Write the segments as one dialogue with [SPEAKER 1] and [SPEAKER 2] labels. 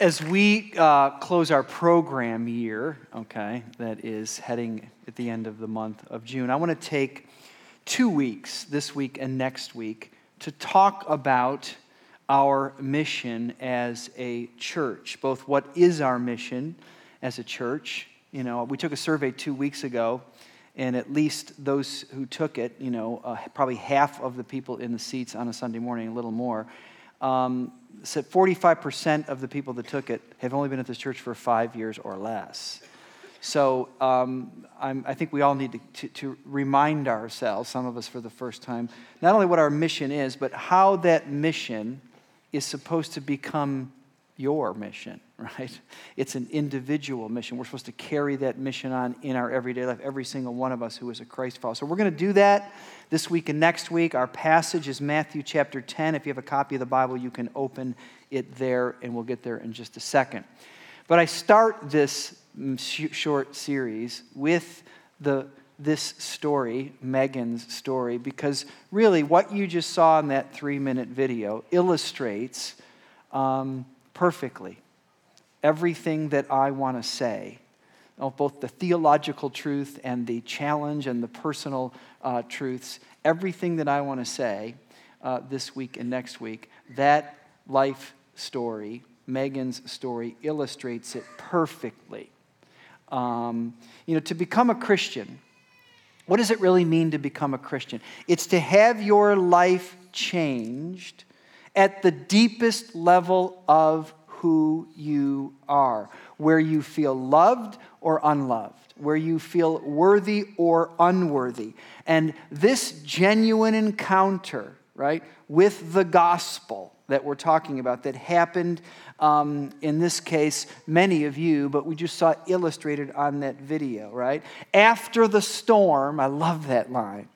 [SPEAKER 1] as we uh, close our program year, okay, that is heading at the end of the month of June, I want to take two weeks, this week and next week, to talk about our mission as a church. Both what is our mission as a church. You know, we took a survey two weeks ago, and at least those who took it, you know, uh, probably half of the people in the seats on a Sunday morning, a little more, um, said 45% of the people that took it have only been at this church for five years or less. So um, i think we all need to, to, to, remind ourselves, some of us for the first time, not only what our mission is, but how that mission is supposed to become your mission, right? It's an individual mission. We're supposed to carry that mission on in our everyday life, every single one of us who is a Christ follower. So we're going to do that this week and next week. Our passage is Matthew chapter 10. If you have a copy of the Bible, you can open it there, and we'll get there in just a second. But I start this short series with the this story, Megan's story, because really what you just saw in that three minute video illustrates um, perfectly everything that I want to say, both the theological truth and the challenge and the personal uh, truths, everything that I want to say uh, this week and next week, that life story, Megan's story, illustrates it perfectly. Um, you know, to become a Christian, what does it really mean to become a Christian? It's to have your life changed at the deepest level of who you are, where you feel loved or unloved, where you feel worthy or unworthy. And this genuine encounter, right, with the gospel that we're talking about that happened um, in this case, many of you, but we just saw illustrated on that video, right? After the storm, I love that line.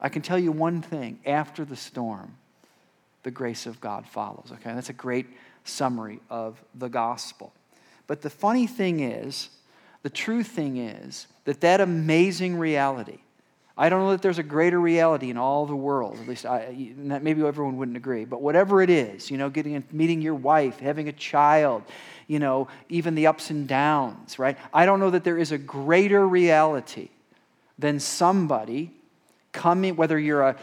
[SPEAKER 1] I can tell you one thing after the storm, the grace of God follows. Okay, that's a great summary of the gospel. But the funny thing is, the true thing is that that amazing reality, I don't know that there's a greater reality in all the world. At least I, maybe everyone wouldn't agree. But whatever it is, you know, getting meeting your wife, having a child, you know, even the ups and downs, right? I don't know that there is a greater reality than somebody coming, whether you're a,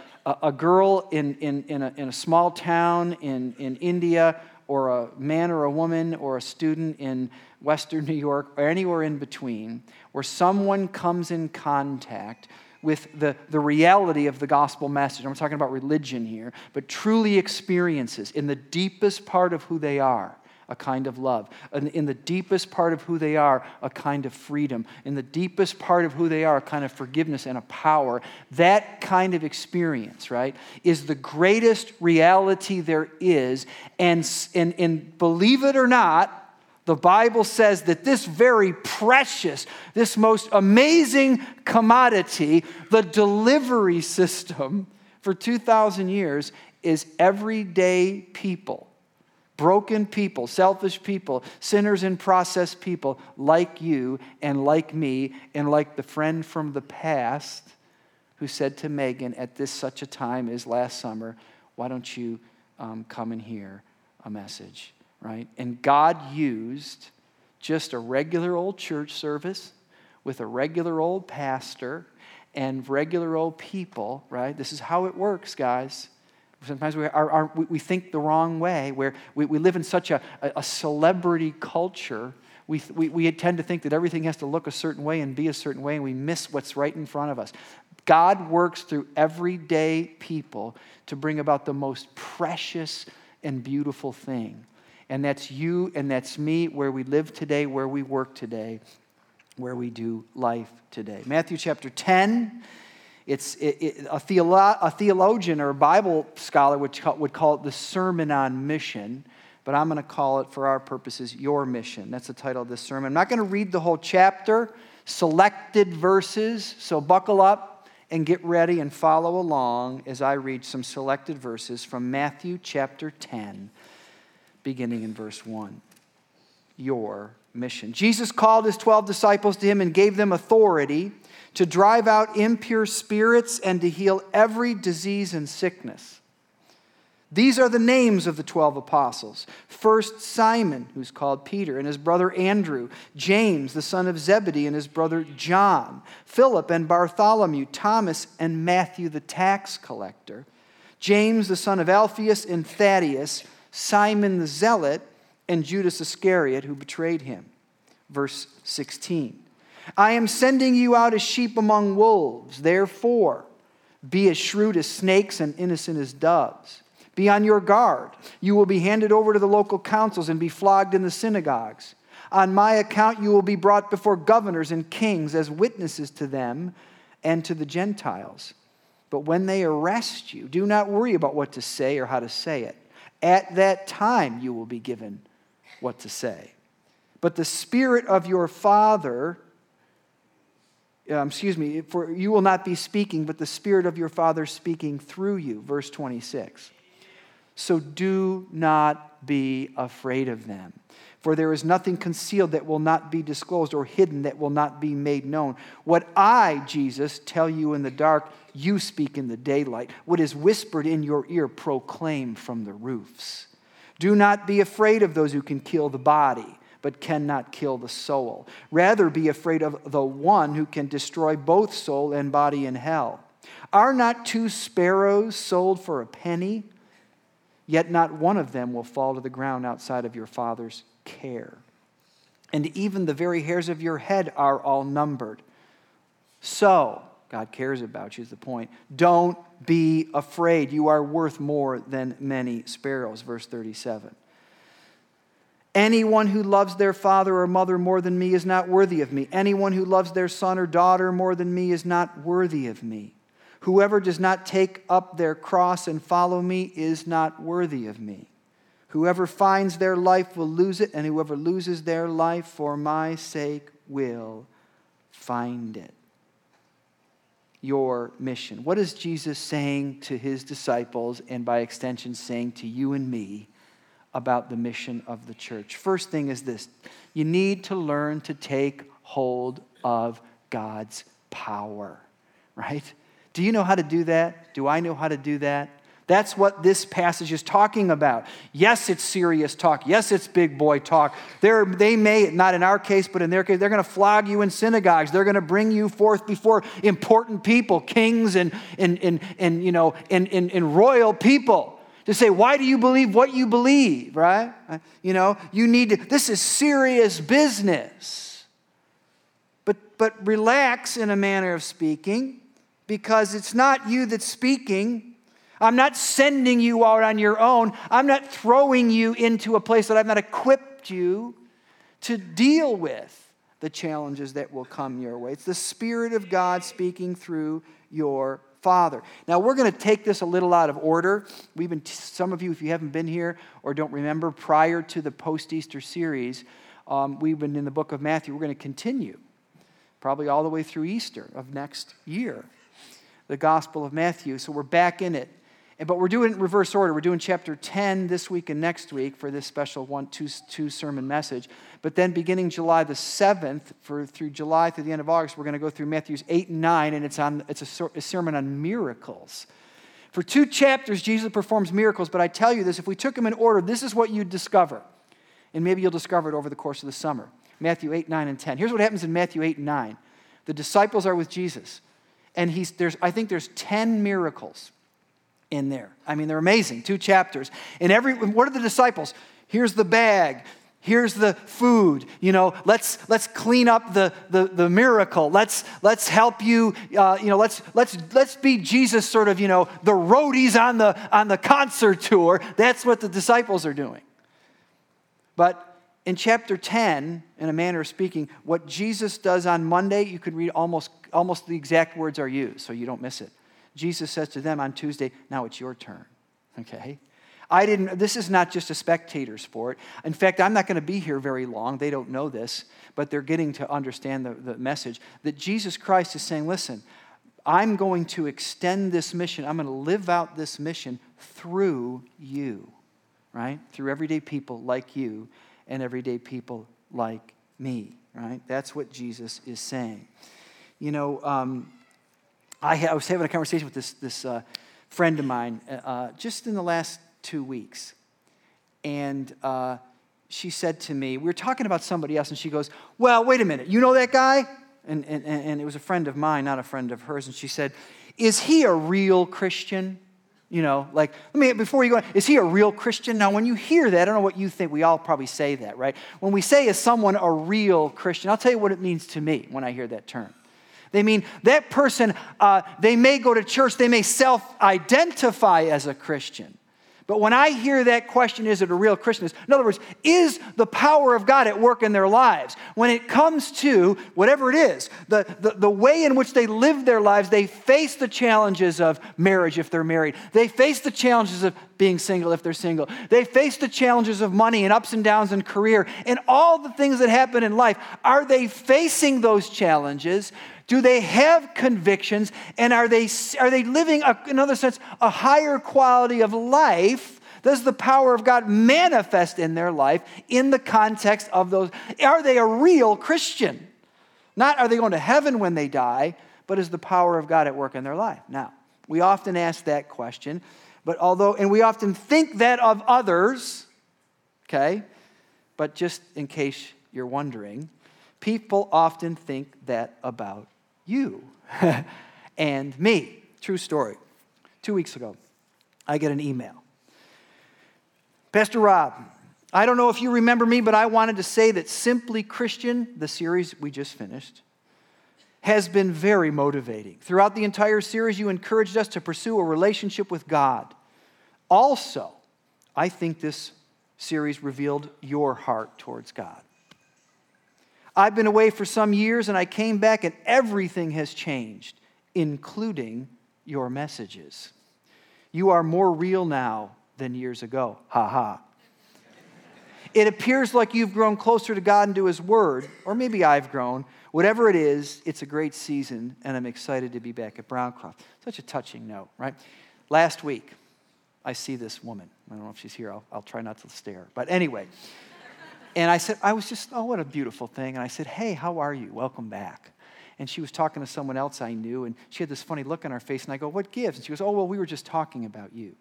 [SPEAKER 1] a, girl in, in, in, a, in a small town in, in India, or a man or a woman, or a student in Western New York, or anywhere in between, where someone comes in contact with the, the reality of the gospel message. I'm talking about religion here, but truly experiences in the deepest part of who they are a kind of love. In the deepest part of who they are, a kind of freedom. In the deepest part of who they are, a kind of forgiveness and a power. That kind of experience, right, is the greatest reality there is. And, and, and believe it or not, the Bible says that this very precious, this most amazing commodity, the delivery system for 2,000 years, is everyday people broken people, selfish people, sinners in process people like you and like me, and like the friend from the past who said to Megan at this such a time as last summer, Why don't you um, come and hear a message? Right? And God used just a regular old church service with a regular old pastor and regular old people, right? This is how it works, guys. Sometimes we, are, are, we think the wrong way, where we, we live in such a, a celebrity culture. We, we, we tend to think that everything has to look a certain way and be a certain way, and we miss what's right in front of us. God works through everyday people to bring about the most precious and beautiful thing. And that's you and that's me, where we live today, where we work today, where we do life today. Matthew chapter 10 it's it, it, a, theolo- a, theologian or a Bible scholar would, would call it the Sermon on Mission, but I'm going to call it, for our purposes, Your Mission. That's the title of this sermon. I'm not going to read the whole chapter, selected verses, so buckle up and get ready and follow along as I read some selected verses from Matthew chapter 10, beginning in verse 1. Your mission. Jesus called his 12 disciples to him and gave them authority to drive out impure spirits and to heal every disease and sickness. These are the names of the 12 apostles. First, Simon, who's called Peter, and his brother Andrew, James, the son of Zebedee, and his brother John, Philip and Bartholomew, Thomas and Matthew, the tax collector, James, the son of Alphaeus, and Thaddeus, Simon the zealot, and Judas Iscariot, who betrayed him. Verse 16 I am sending you out as sheep among wolves, therefore, be as shrewd as snakes and innocent as doves. Be on your guard. You will be handed over to the local councils and be flogged in the synagogues. On my account, you will be brought before governors and kings as witnesses to them and to the Gentiles. But when they arrest you, do not worry about what to say or how to say it. At that time, you will be given what to say. But the Spirit of your Father, um, excuse me, for you will not be speaking, but the Spirit of your Father speaking through you. Verse 26. So do not be afraid of them. For there is nothing concealed that will not be disclosed or hidden that will not be made known. What I, Jesus, tell you in the dark, you speak in the daylight. What is whispered in your ear, proclaim from the roofs. Do not be afraid of those who can kill the body, but cannot kill the soul. Rather, be afraid of the one who can destroy both soul and body in hell. Are not two sparrows sold for a penny? Yet not one of them will fall to the ground outside of your Father's care. And even the very hairs of your head are all numbered. So, God cares about you, is the point. Don't be afraid. You are worth more than many sparrows. Verse 37. Anyone who loves their father or mother more than me is not worthy of me. Anyone who loves their son or daughter more than me is not worthy of me. Whoever does not take up their cross and follow me is not worthy of me. Whoever finds their life will lose it, and whoever loses their life for my sake will find it. Your mission. What is Jesus saying to his disciples, and by extension, saying to you and me about the mission of the church? First thing is this you need to learn to take hold of God's power, right? Do you know how to do that? Do I know how to do that? That's what this passage is talking about. Yes, it's serious talk. Yes, it's big boy talk. They're, they may, not in our case, but in their case, they're going to flog you in synagogues. They're going to bring you forth before important people, kings and, and, and, and you know, and, and, and royal people to say, why do you believe what you believe, right? You know, you need to, this is serious business. But, but relax in a manner of speaking because it's not you that's speaking. I'm not sending you out on your own. I'm not throwing you into a place that I've not equipped you to deal with the challenges that will come your way. It's the Spirit of God speaking through your Father. Now, we're going to take this a little out of order. We've been, some of you, if you haven't been here or don't remember, prior to the post Easter series, um, we've been in the book of Matthew. We're going to continue, probably all the way through Easter of next year the Gospel of Matthew. So we're back in it. But we're doing it in reverse order. We're doing chapter 10 this week and next week for this special one, two, two sermon message. But then beginning July the 7th, for, through July through the end of August, we're going to go through Matthew's 8 and 9, and it's, on, it's a, a sermon on miracles. For two chapters, Jesus performs miracles, but I tell you this if we took them in order, this is what you'd discover. And maybe you'll discover it over the course of the summer. Matthew 8, 9, and 10. Here's what happens in Matthew 8 and 9 the disciples are with Jesus and he's, there's, I think there's 10 miracles in there. I mean, they're amazing, two chapters. And every, what are the disciples? Here's the bag. Here's the food. You know, let's, let's clean up the, the, the miracle. Let's, let's help you, uh, you know, let's, let's, let's be Jesus sort of, you know, the roadies on the, on the concert tour. That's what the disciples are doing. But in chapter 10, in a manner of speaking, what Jesus does on Monday, you can read almost, almost the exact words are used, so you don't miss it. Jesus says to them on Tuesday, Now it's your turn. Okay? I didn't, this is not just a spectator sport. In fact, I'm not going to be here very long. They don't know this, but they're getting to understand the, the message that Jesus Christ is saying, Listen, I'm going to extend this mission. I'm going to live out this mission through you, right? Through everyday people like you and everyday people like me, right? That's what Jesus is saying. You know, um, I, I, was having a conversation with this, this uh, friend of mine uh, just in the last two weeks. And uh, she said to me, we were talking about somebody else, and she goes, Well, wait a minute, you know that guy? And, and, and it was a friend of mine, not a friend of hers. And she said, Is he a real Christian? You know, like, let me, before you go, is he a real Christian? Now, when you hear that, I don't know what you think, we all probably say that, right? When we say, is someone a real Christian, I'll tell you what it means to me when I hear that term. They mean that person, uh, they may go to church, they may self identify as a Christian. But when I hear that question, is it a real Christian? In other words, is the power of God at work in their lives? When it comes to whatever it is, the, the, the way in which they live their lives, they face the challenges of marriage if they're married. They face the challenges of being single if they're single. They face the challenges of money and ups and downs in career and all the things that happen in life. Are they facing those challenges? Do they have convictions? And are they, are they living, a, in other sense, a higher quality of life? Does the power of God manifest in their life in the context of those? Are they a real Christian? Not are they going to heaven when they die, but is the power of God at work in their life? Now, we often ask that question, but although, and we often think that of others, okay, but just in case you're wondering, people often think that about you and me. True story. Two weeks ago, I get an email. Pastor Rob, I don't know if you remember me, but I wanted to say that Simply Christian, the series we just finished, has been very motivating. Throughout the entire series, you encouraged us to pursue a relationship with God. Also, I think this series revealed your heart towards God. I've been away for some years and I came back and everything has changed, including your messages. You are more real now than years ago. Ha ha. It appears like you've grown closer to God and to His Word, or maybe I've grown. Whatever it is, it's a great season, and I'm excited to be back at Browncroft. Such a touching note, right? Last week, I see this woman. I don't know if she's here. I'll, I'll try not to stare. But anyway, and I said, I was just, oh, what a beautiful thing. And I said, hey, how are you? Welcome back. And she was talking to someone else I knew, and she had this funny look on her face. And I go, what gives? And she goes, oh, well, we were just talking about you.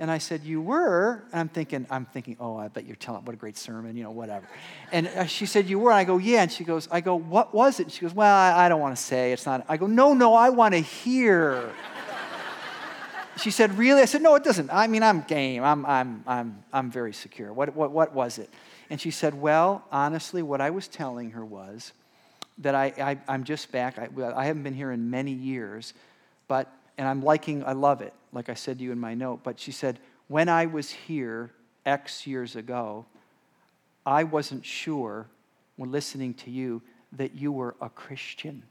[SPEAKER 1] And I said, You were? And I'm thinking, I'm thinking, oh, I bet you're telling what a great sermon, you know, whatever. And uh, she said, You were? And I go, Yeah. And she goes, I go, What was it? And she goes, Well, I, I don't want to say. It's not. I go, No, no, I want to hear. she said, Really? I said, No, it doesn't. I mean, I'm game. I'm, I'm, I'm, I'm very secure. What, what, what was it? And she said, Well, honestly, what I was telling her was that I, I, am just back. I, I haven't been here in many years, but, and I'm liking, I love it, like I said to you in my note. But she said, When I was here X years ago, I wasn't sure when listening to you that you were a Christian.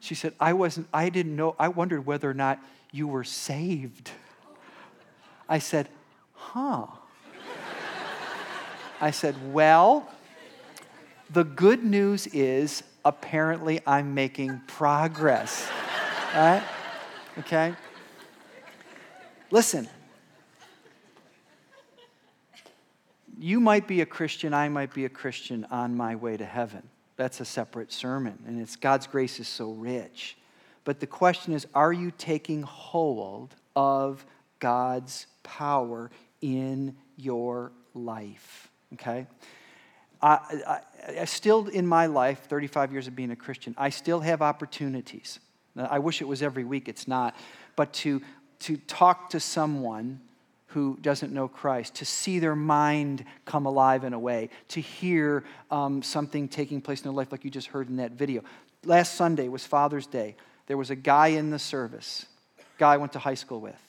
[SPEAKER 1] She said, I wasn't, I didn't know, I wondered whether or not you were saved. I said, huh. I said, Well, the good news is apparently I'm making progress. right? Okay? Listen, you might be a Christian, I might be a Christian on my way to heaven. That's a separate sermon, and it's God's grace is so rich. But the question is are you taking hold of God's power in your life? Okay? I, I, I, still, in my life, 35 years of being a Christian, I still have opportunities. I wish it was every week, it's not. But to, to talk to someone who doesn't know Christ, to see their mind come alive in a way, to hear um, something taking place in their life, like you just heard in that video. Last Sunday was Father's Day. There was a guy in the service, guy I went to high school with,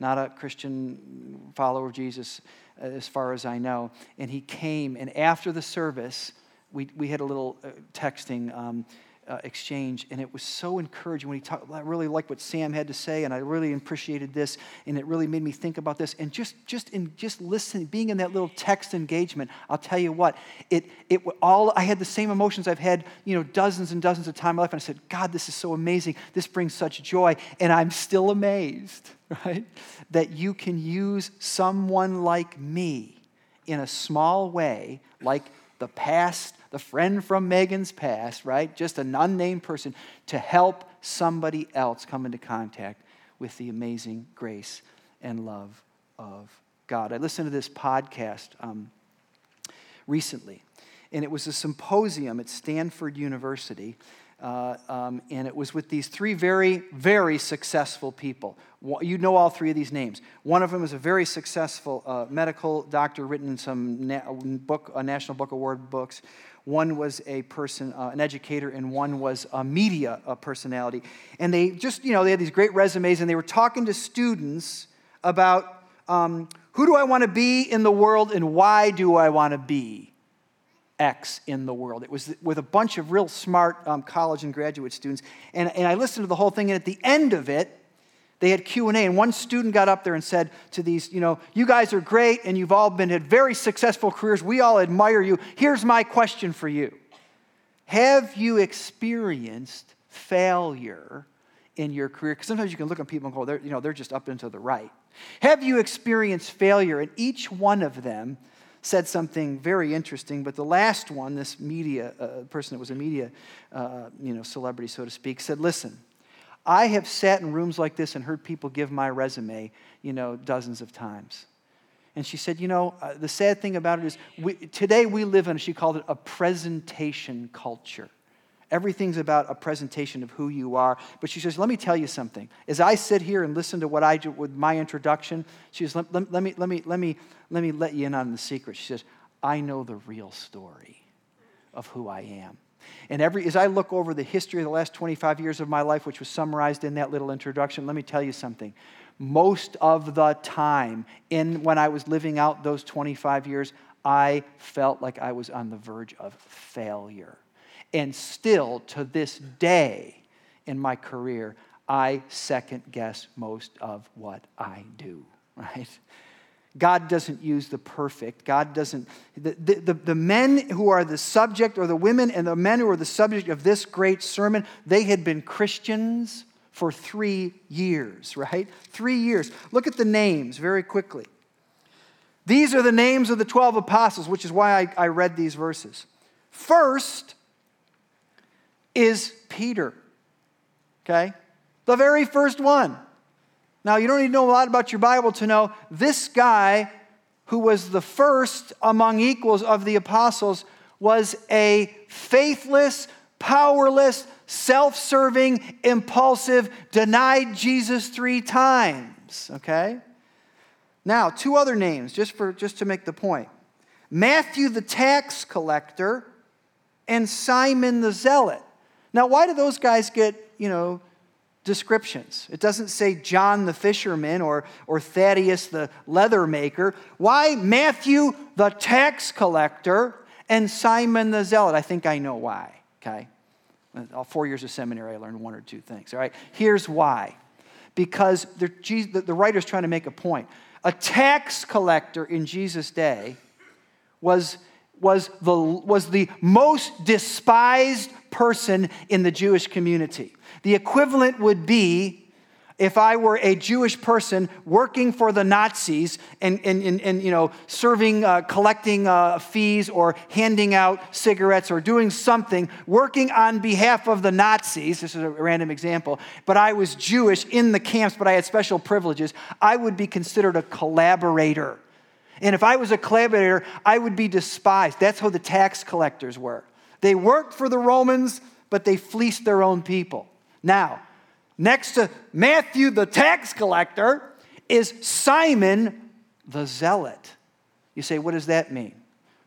[SPEAKER 1] not a Christian follower of Jesus as far as I know. And he came, and after the service, we, we had a little uh, texting um, uh, exchange, and it was so encouraging when he talked. I really liked what Sam had to say, and I really appreciated this, and it really made me think about this. And just, just in just listening, being in that little text engagement, I'll tell you what, it, it all I had the same emotions I've had, you know, dozens and dozens of times in my life, and I said, God, this is so amazing. This brings such joy, and I'm still amazed, right, that you can use someone like me in a small way, like the past the friend from Megan's past, right? Just an unnamed person to help somebody else come into contact with the amazing grace and love of God. I listened to this podcast um, recently, and it was a symposium at Stanford University. Uh, um, and it was with these three very, very successful people. You know all three of these names. One of them is a very successful uh, medical doctor, written some na- book, uh, National Book Award books. One was a person, uh, an educator, and one was a media uh, personality. And they just, you know, they had these great resumes, and they were talking to students about um, who do I want to be in the world and why do I want to be X in the world. It was with a bunch of real smart um, college and graduate students. And, and I listened to the whole thing, and at the end of it, they had q&a and one student got up there and said to these you know you guys are great and you've all been had very successful careers. We all admire you. Here's my question for you. Have you experienced failure in your career? Because sometimes you can look at people and go they're, you know, they're just up into the right. Have you experienced failure and each one of them said something very interesting but the last one this media uh, person that was a media uh, you know celebrity so to speak said listen I have sat in rooms like this and heard people give my resume, you know, dozens of times. And she said, You know, uh, the sad thing about it is we, today we live in, she called it a presentation culture. Everything's about a presentation of who you are. But she says, Let me tell you something. As I sit here and listen to what I do with my introduction, she says, let, let, let, me, let, me, let, me, let me let you in on the secret. She says, I know the real story of who I am. And every, as I look over the history of the last 25 years of my life, which was summarized in that little introduction, let me tell you something. Most of the time, in when I was living out those 25 years, I felt like I was on the verge of failure. And still, to this day in my career, I second guess most of what I do, right? God doesn't use the perfect. God doesn't. The, the, the, men who are the subject, or the women and the men who are the subject of this great sermon, they had been Christians for three years, right? Three years. Look at the names very quickly. These are the names of the 12 apostles, which is why I, I read these verses. First is Peter, okay? The very first one. Now, you don't need to know a lot about your Bible to know this guy, who was the first among equals of the apostles, was a faithless, powerless, self serving, impulsive, denied Jesus three times. Okay? Now, two other names, just, for, just to make the point Matthew the tax collector and Simon the zealot. Now, why do those guys get, you know, descriptions. It doesn't say John the fisherman or, or Thaddeus the leather maker. Why Matthew the tax collector and Simon the zealot? I think I know why, okay? All four years of seminary, I learned one or two things, all right? Here's why. Because the, the writer's trying to make a point. A tax collector in Jesus' day was, was, the, was the most despised person in the Jewish community. The equivalent would be if I were a Jewish person working for the Nazis and, and, and, and you know, serving, uh, collecting uh, fees or handing out cigarettes or doing something, working on behalf of the Nazis, this is a random example, but I was Jewish in the camps, but I had special privileges, I would be considered a collaborator. And if I was a collaborator, I would be despised. That's how the tax collectors were. They worked for the Romans, but they fleeced their own people. Now, next to Matthew the tax collector is Simon the zealot. You say, what does that mean?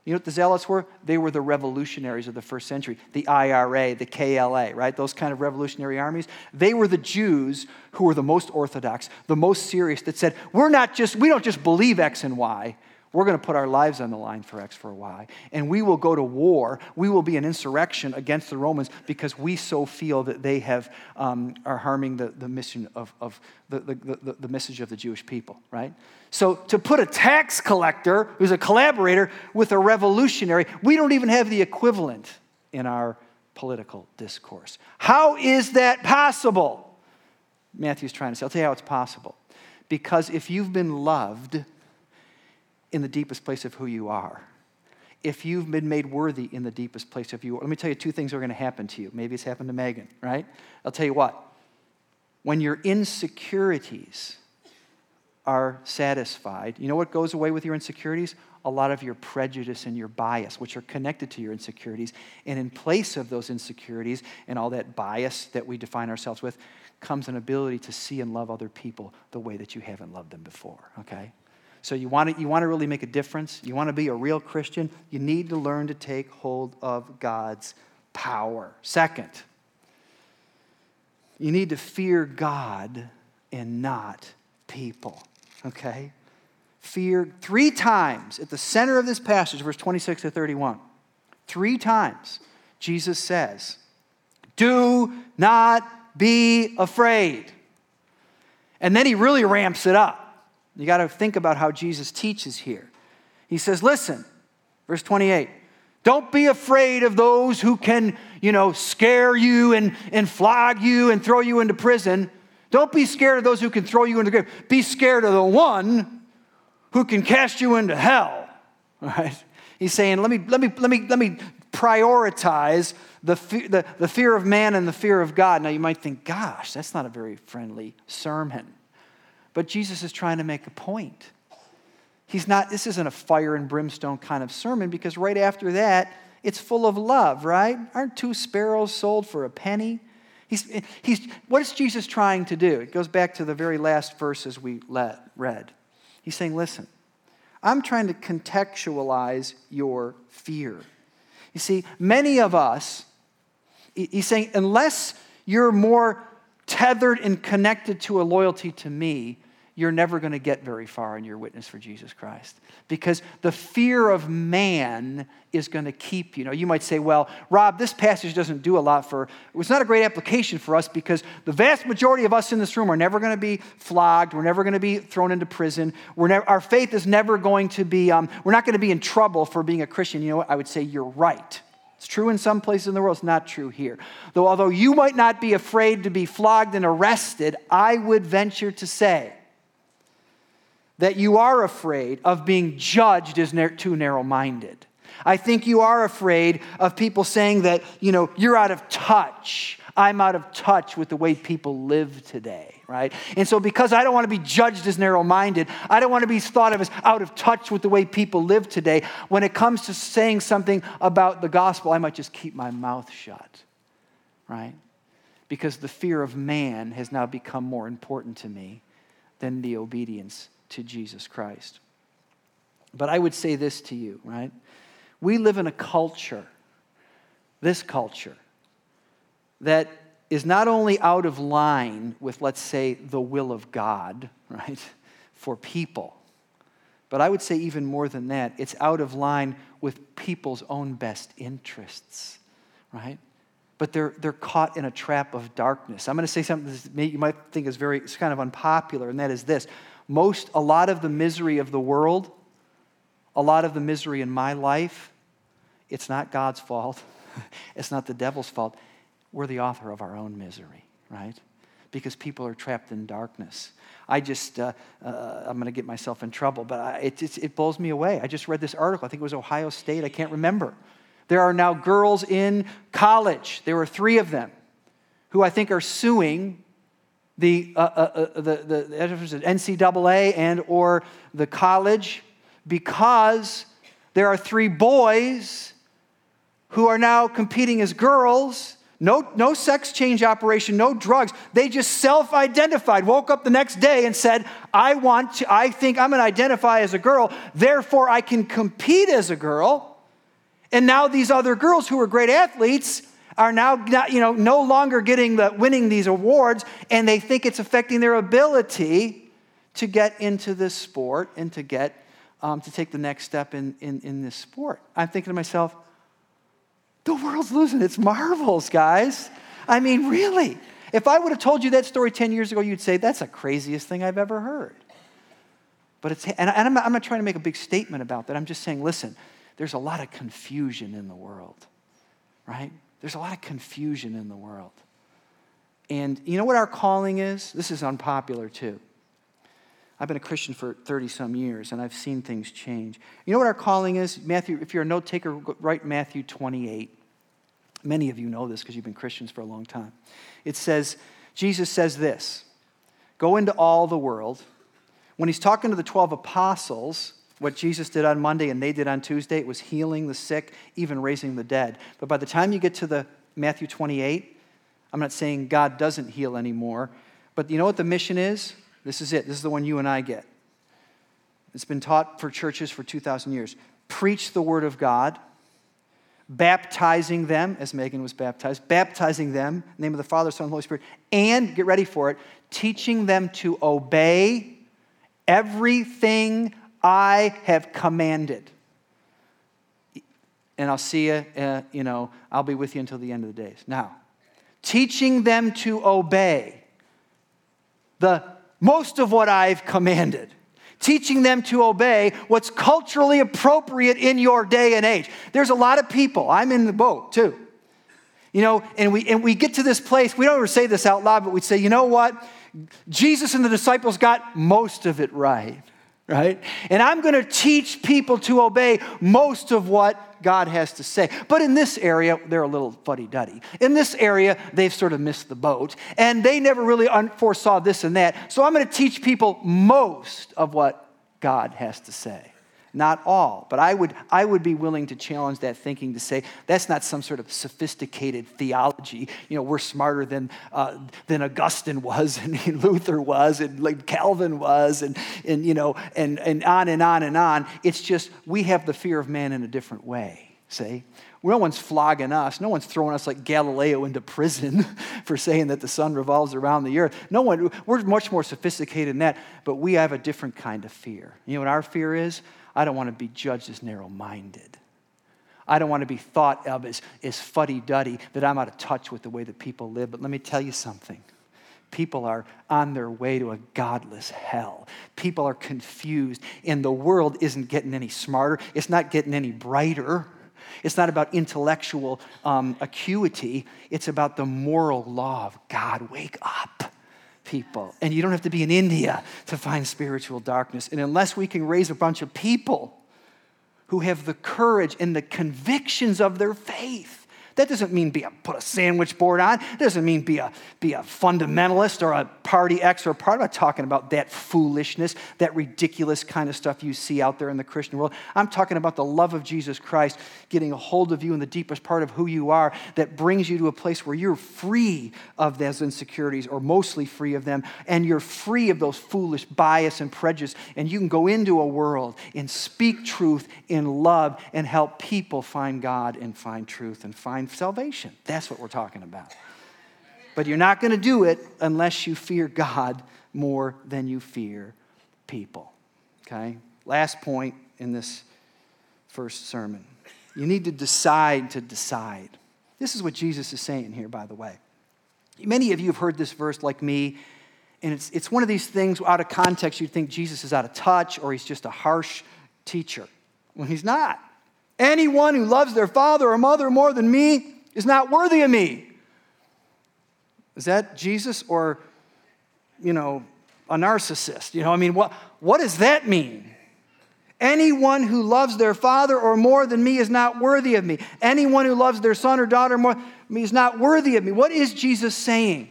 [SPEAKER 1] You know what the zealots were? They were the revolutionaries of the first century, the IRA, the KLA, right? Those kind of revolutionary armies. They were the Jews who were the most orthodox, the most serious, that said, we're not just, we don't just believe X and Y, we're going to put our lives on the line for X, for Y. And we will go to war. We will be an insurrection against the Romans because we so feel that they have, um, are harming the, the mission of, of the, the, the, the message of the Jewish people, right? So to put a tax collector who's a collaborator with a revolutionary, we don't even have the equivalent in our political discourse. How is that possible? Matthew's trying to say, I'll tell you how it's possible. Because if you've been loved, in the deepest place of who you are. If you've been made worthy in the deepest place of you, let me tell you two things are going to happen to you. Maybe it's happened to Megan, right? I'll tell you what. When your insecurities are satisfied, you know what goes away with your insecurities? A lot of your prejudice and your bias, which are connected to your insecurities. And in place of those insecurities and all that bias that we define ourselves with, comes an ability to see and love other people the way that you haven't loved them before, okay? So you want to, you want to really make a difference? You want to be a real Christian? You need to learn to take hold of God's power. Second, you need to fear God and not people. Okay? Fear three times at the center of this passage, verse 26 to 31. Three times, Jesus says, Do not be afraid. And then he really ramps it up. You got to think about how Jesus teaches here. He says, Listen, verse 28. Don't be afraid of those who can, you know, scare you and, and flog you and throw you into prison. Don't be scared of those who can throw you into the grave. Be scared of the one who can cast you into hell. All right? He's saying, let me, let me, let me, let me prioritize the, the, the fear of man and the fear of God. Now you might think, gosh, that's not a very friendly sermon. But Jesus is trying to make a point. He's not, this isn't a fire and brimstone kind of sermon because right after that, it's full of love, right? Aren't two sparrows sold for a penny? He's, he's, what is Jesus trying to do? It goes back to the very last verses we let, read. He's saying, listen, I'm trying to contextualize your fear. You see, many of us, he's saying, unless you're more tethered and connected to a loyalty to me, you're never going to get very far in your witness for Jesus Christ. Because the fear of man is going to keep you. know, you might say, well, Rob, this passage doesn't do a lot for, it's not a great application for us because the vast majority of us in this room are never going to be flogged. We're never going to be thrown into prison. We're our faith is never going to be, um, we're not going to be in trouble for being a Christian. You know what? I would say you're right. It's true in some places in the world, it's not true here. Though, although you might not be afraid to be flogged and arrested, I would venture to say, that you are afraid of being judged as too narrow minded. I think you are afraid of people saying that, you know, you're out of touch. I'm out of touch with the way people live today, right? And so, because I don't want to be judged as narrow minded, I don't want to be thought of as out of touch with the way people live today, when it comes to saying something about the gospel, I might just keep my mouth shut, right? Because the fear of man has now become more important to me than the obedience to Jesus Christ. But I would say this to you, right? We live in a culture, this culture, that is not only out of line with, let's say, the will of God, right, for people, but I would say even more than that, it's out of line with people's own best interests, right? But they're, they're caught in a trap of darkness. I'm going to say something that you might think is very, it's kind of unpopular, and that is this most, a lot of the misery of the world, a lot of the misery in my life, it's not God's fault. it's not the devil's fault. We're the author of our own misery, right? Because people are trapped in darkness. I just, uh, uh, I'm going to get myself in trouble, but I, it, it, it blows me away. I just read this article. I think it was Ohio State. I can't remember. There are now girls in college. There were three of them who I think are suing the, uh, uh, uh, the, the, the NCAA and or the college because there are three boys who are now competing as girls. No, no sex change operation, no drugs. They just self identified, woke up the next day and said, I want to, I think I'm going to identify as a girl, therefore I can compete as a girl. And now these other girls who are great athletes are now not, you know, no longer getting the, winning these awards, and they think it's affecting their ability to get into this sport and to get um, to take the next step in, in, in this sport. I'm thinking to myself, the world's losing its marvels, guys. I mean, really. If I would have told you that story 10 years ago, you'd say, that's the craziest thing I've ever heard. But it's, and I'm not, I'm not trying to make a big statement about that. I'm just saying, listen, there's a lot of confusion in the world, right? There's a lot of confusion in the world. And you know what our calling is? This is unpopular too. I've been a Christian for 30 some years and I've seen things change. You know what our calling is? Matthew, if you're a note taker, write Matthew 28. Many of you know this because you've been Christians for a long time. It says, Jesus says this Go into all the world When he's talking to the 12 apostles, what Jesus did on Monday and they did on Tuesday, it was healing the sick, even raising the dead. But by the time you get to the Matthew 28, I'm not saying God doesn't heal anymore, but you know what the mission is? This is it. This is the one you and I get. It's been taught for churches for 2,000 years. Preach the word of God, baptizing them, as Megan was baptized, baptizing them, the name of the Father, Son, and Holy Spirit, and get ready for it, teaching them to obey everything I have commanded. And I'll see you, uh, you know, I'll be with you until the end of the days. Now, teaching them to obey the most of what I've commanded teaching them to obey what's culturally appropriate in your day and age. There's a lot of people, I'm in the boat too. You know, and we, and we get to this place, we don't ever say this out loud, but we say, you know what? Jesus and the disciples got most of it right, right? And I'm going to teach people to obey most of what God has to say. But in this area, they're a little fuddy duddy. In this area, they've sort of missed the boat, and they never really foresaw this and that. So I'm going to teach people most of what God has to say. Not all, but I would, I would be willing to challenge that thinking to say that's not some sort of sophisticated theology. You know, we're smarter than, uh, than Augustine was, and Luther was, and like Calvin was, and, and, you know, and, and on and on and on. It's just we have the fear of man in a different way, see? No one's flogging us. No one's throwing us like Galileo into prison for saying that the sun revolves around the earth. No one, we're much more sophisticated than that, but we have a different kind of fear. You know what our fear is? I don't want to be judged as narrow minded. I don't want to be thought of as, as fuddy duddy, that I'm out of touch with the way that people live. But let me tell you something people are on their way to a godless hell. People are confused, and the world isn't getting any smarter, it's not getting any brighter. It's not about intellectual um, acuity, it's about the moral law of God. Wake up people. And you don't have to be in India to find spiritual darkness. And unless we can raise a bunch of people who have the courage and the convictions of their faith that doesn't mean be a, put a sandwich board on. It doesn't mean be a, be a fundamentalist or a party X or part. I'm not talking about that foolishness, that ridiculous kind of stuff you see out there in the Christian world. I'm talking about the love of Jesus Christ getting a hold of you in the deepest part of who you are that brings you to a place where you're free of those insecurities or mostly free of them and you're free of those foolish bias and prejudice and you can go into a world and speak truth in love and help people find God and find truth and find salvation. That's what we're talking about. But you're not going to do it unless you fear God more than you fear people. Okay? Last point in this first sermon. You need to decide to decide. This is what Jesus is saying here, by the way. Many of you have heard this verse like me, and it's, it's one of these things out of context, you'd think Jesus is out of touch or he's just a harsh teacher. When he's not. Anyone who loves their father or mother more than me is not worthy of me. Is that Jesus or, you know, a narcissist? You know, I mean, what, what does that mean? Anyone who loves their father or more than me is not worthy of me. Anyone who loves their son or daughter more than me is not worthy of me. What is Jesus saying?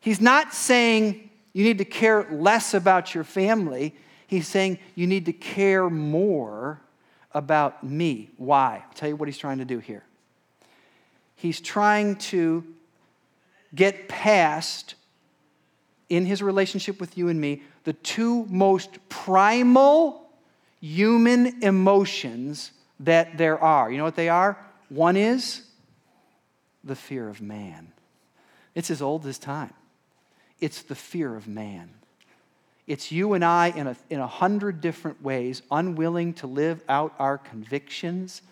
[SPEAKER 1] He's not saying you need to care less about your family. He's saying you need to care more about me. Why? I'll tell you what he's trying to do here. He's trying to get past, in his relationship with you and me, the two most primal human emotions that there are. You know what they are? One is the fear of man. It's as old as time. It's the fear of man. It's you and I in a, in a hundred different ways, unwilling to live out our convictions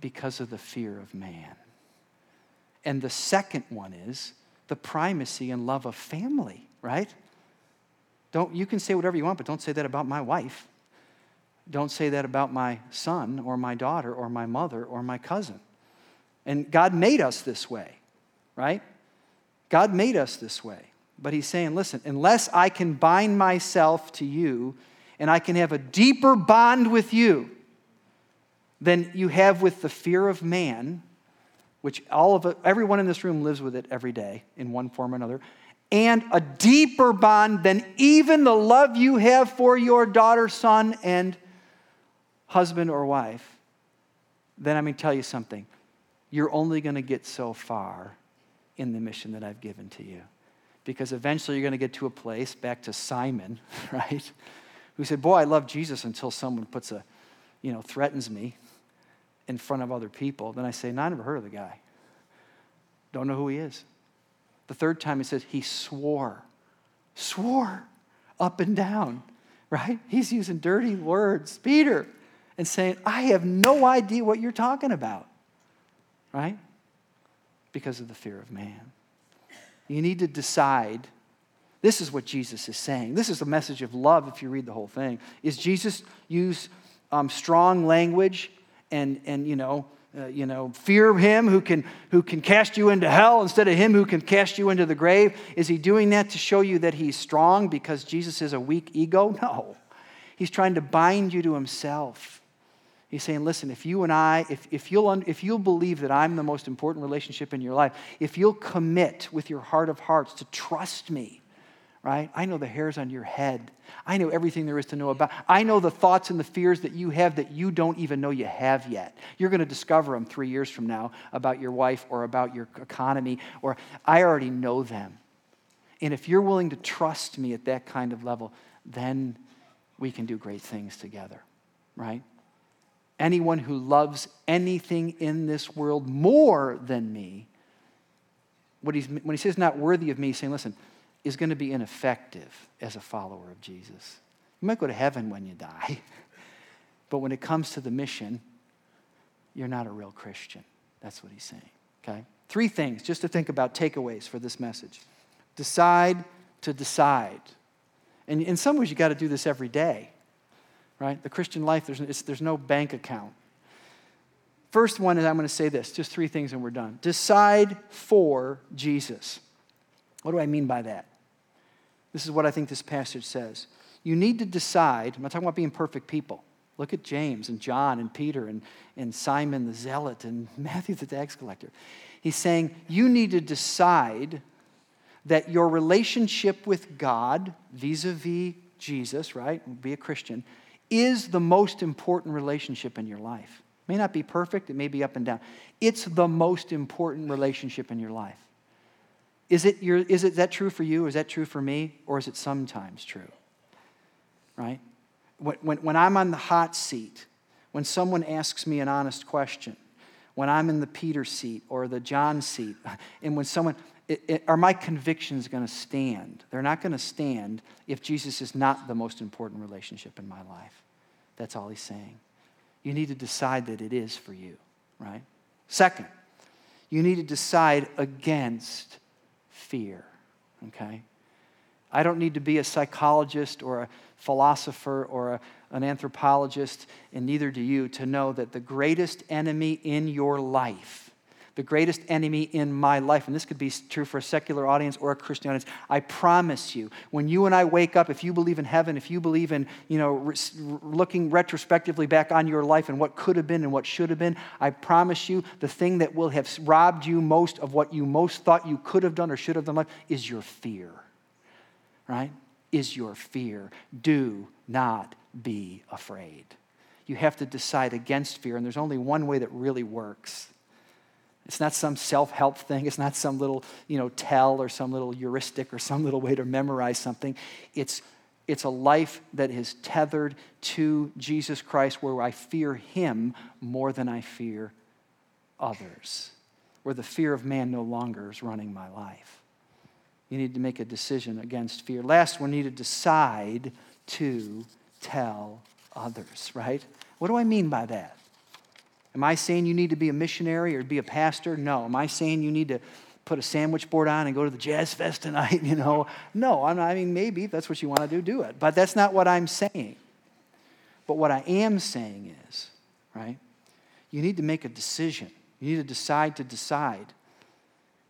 [SPEAKER 1] because of the fear of man. And the second one is the primacy and love of family, right? Don't, you can say whatever you want, but don't say that about my wife. Don't say that about my son or my daughter or my mother or my cousin. And God made us this way, right? God made us this way. But he's saying, listen, unless I can bind myself to you and I can have a deeper bond with you than you have with the fear of man, which all of everyone in this room lives with it every day in one form or another. and a deeper bond than even the love you have for your daughter, son, and husband or wife, then I'm going to tell you something. You're only going to get so far in the mission that I've given to you. Because eventually you're going to get to a place, back to Simon, right? Who said, Boy, I love Jesus until someone puts a, you know, threatens me in front of other people. Then I say, No, I never heard of the guy. Don't know who he is. The third time he says, He swore, swore up and down, right? He's using dirty words, Peter, and saying, I have no idea what you're talking about, right? because of the fear of man. You need to decide. This is what Jesus is saying. This is the message of love if you read the whole thing. Is Jesus use um, strong language and, and you know, uh, you know, fear him who can, who can cast you into hell instead of him who can cast you into the grave? Is he doing that to show you that he's strong because Jesus is a weak ego? No. He's trying to bind you to himself. He's saying, listen, if you and I, if, if, you'll, if you'll believe that I'm the most important relationship in your life, if you'll commit with your heart of hearts to trust me, right? I know the hairs on your head. I know everything there is to know about. I know the thoughts and the fears that you have that you don't even know you have yet. You're going to discover them three years from now about your wife or about your economy, or I already know them. And if you're willing to trust me at that kind of level, then we can do great things together, right? Anyone who loves anything in this world more than me, when he says not worthy of me, saying, listen, is going to be ineffective as a follower of Jesus. You might go to heaven when you die, but when it comes to the mission, you're not a real Christian. That's what he's saying, okay? Three things just to think about takeaways for this message. Decide to decide. And in some ways, you got to do this every day right? The Christian life, there's, there's no bank account. First one is I'm going to say this just three things and we're done. Decide for Jesus. What do I mean by that? This is what I think this passage says. You need to decide, I'm not talking about being perfect people. Look at James and John and Peter and, and Simon the zealot and Matthew the tax collector. He's saying you need to decide that your relationship with God vis a vis Jesus, right? Be a Christian, is the most important relationship in your life. It may not be perfect, it may be up and down. It's the most important relationship in your life. Is it, your, is it that true for you? Is that true for me? Or is it sometimes true? Right? When, when, when I'm on the hot seat, when someone asks me an honest question, when I'm in the Peter seat or the John seat, and when someone, it, it, are my convictions going to stand? They're not going to stand if Jesus is not the most important relationship in my life. That's all he's saying. You need to decide that it is for you, right? Second, you need to decide against fear, okay? I don't need to be a psychologist or a philosopher or a, an anthropologist, and neither do you, to know that the greatest enemy in your life the greatest enemy in my life, and this could be true for a secular audience or a Christian audience, I promise you, when you and I wake up, if you believe in heaven, if you believe in, you know, re- looking retrospectively back on your life and what could have been and what should have been, I promise you, the thing that will have robbed you most of what you most thought you could have done or should have done is your fear, right? Is your fear. Do not be afraid. You have to decide against fear, and there's only one way that really works it's not some self-help thing. It's not some little, you know, tell or some little heuristic or some little way to memorize something. It's, it's a life that is tethered to Jesus Christ where I fear him more than I fear others, where the fear of man no longer is running my life. You need to make a decision against fear. Last we need to decide to tell others, right? What do I mean by that? Am I saying you need to be a missionary or be a pastor? No. Am I saying you need to put a sandwich board on and go to the jazz fest tonight? You know, no. I'm not, I mean, maybe that's what you want to do, do it. But that's not what I'm saying. But what I am saying is, right? You need to make a decision. You need to decide to decide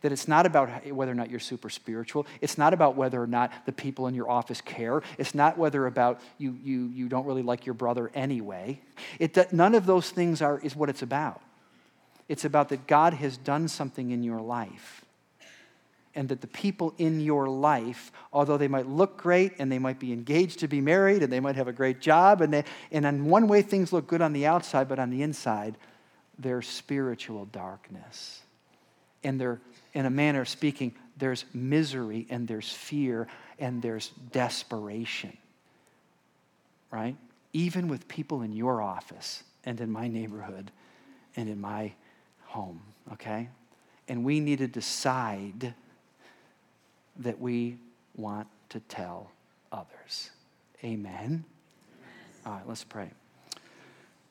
[SPEAKER 1] that it's not about whether or not you're super spiritual. It's not about whether or not the people in your office care. It's not whether about you, you, you don't really like your brother anyway. It, none of those things are, is what it's about. It's about that God has done something in your life. and that the people in your life, although they might look great and they might be engaged to be married and they might have a great job, and, they, and in one way things look good on the outside, but on the inside, there's spiritual darkness. And they're, in a manner of speaking, there's misery and there's fear and there's desperation. Right? Even with people in your office and in my neighborhood and in my home, okay? And we need to decide that we want to tell others. Amen. All right, let's pray.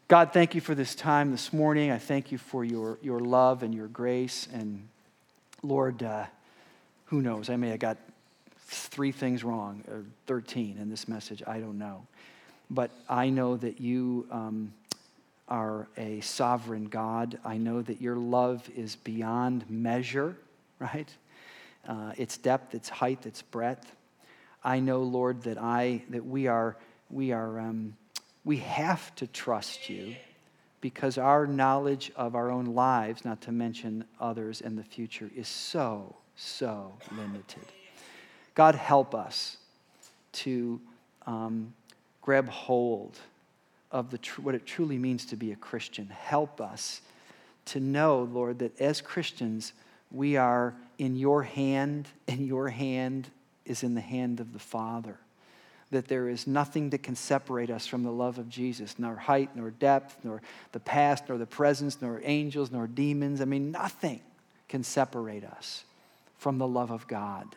[SPEAKER 1] God, thank you for this time this morning. I thank you for your, your love and your grace. And Lord, uh, who knows? I may have got three things wrong, or 13 in this message. I don't know. But I know that you um, are a sovereign God. I know that your love is beyond measure, right? uh, its depth, its height, its breadth. I know, Lord, that I that we are we are um, we have to trust you because our knowledge of our own lives, not to mention others in the future, is so so limited. God, help us to um, grab hold of the tr- what it truly means to be a Christian. Help us to know, Lord, that as Christians we are in your hand, and your hand is in the hand of the Father. That there is nothing that can separate us from the love of Jesus, nor height, nor depth, nor the past, nor the presence, nor angels, nor demons. I mean, nothing can separate us from the love of God.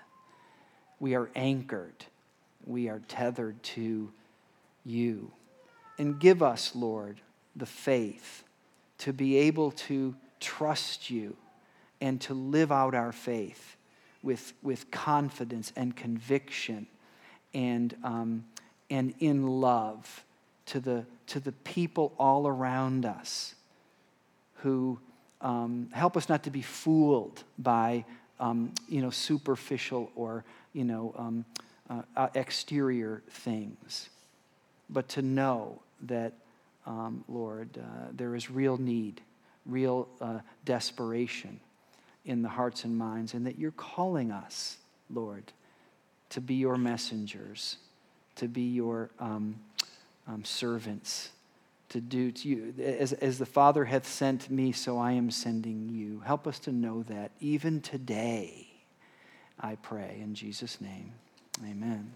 [SPEAKER 1] We are anchored, we are tethered to you. And give us, Lord, the faith to be able to trust you and to live out our faith with, with confidence and conviction and, um, and in love to the, to the people all around us who um, help us not to be fooled by um, you know, superficial or you know, um, uh, uh, exterior things, but to know that, um, Lord, uh, there is real need, real uh, desperation in the hearts and minds, and that you're calling us, Lord, to be your messengers, to be your um, um, servants, to do to you. As, as the Father hath sent me, so I am sending you. Help us to know that even today, I pray. In Jesus' name, amen.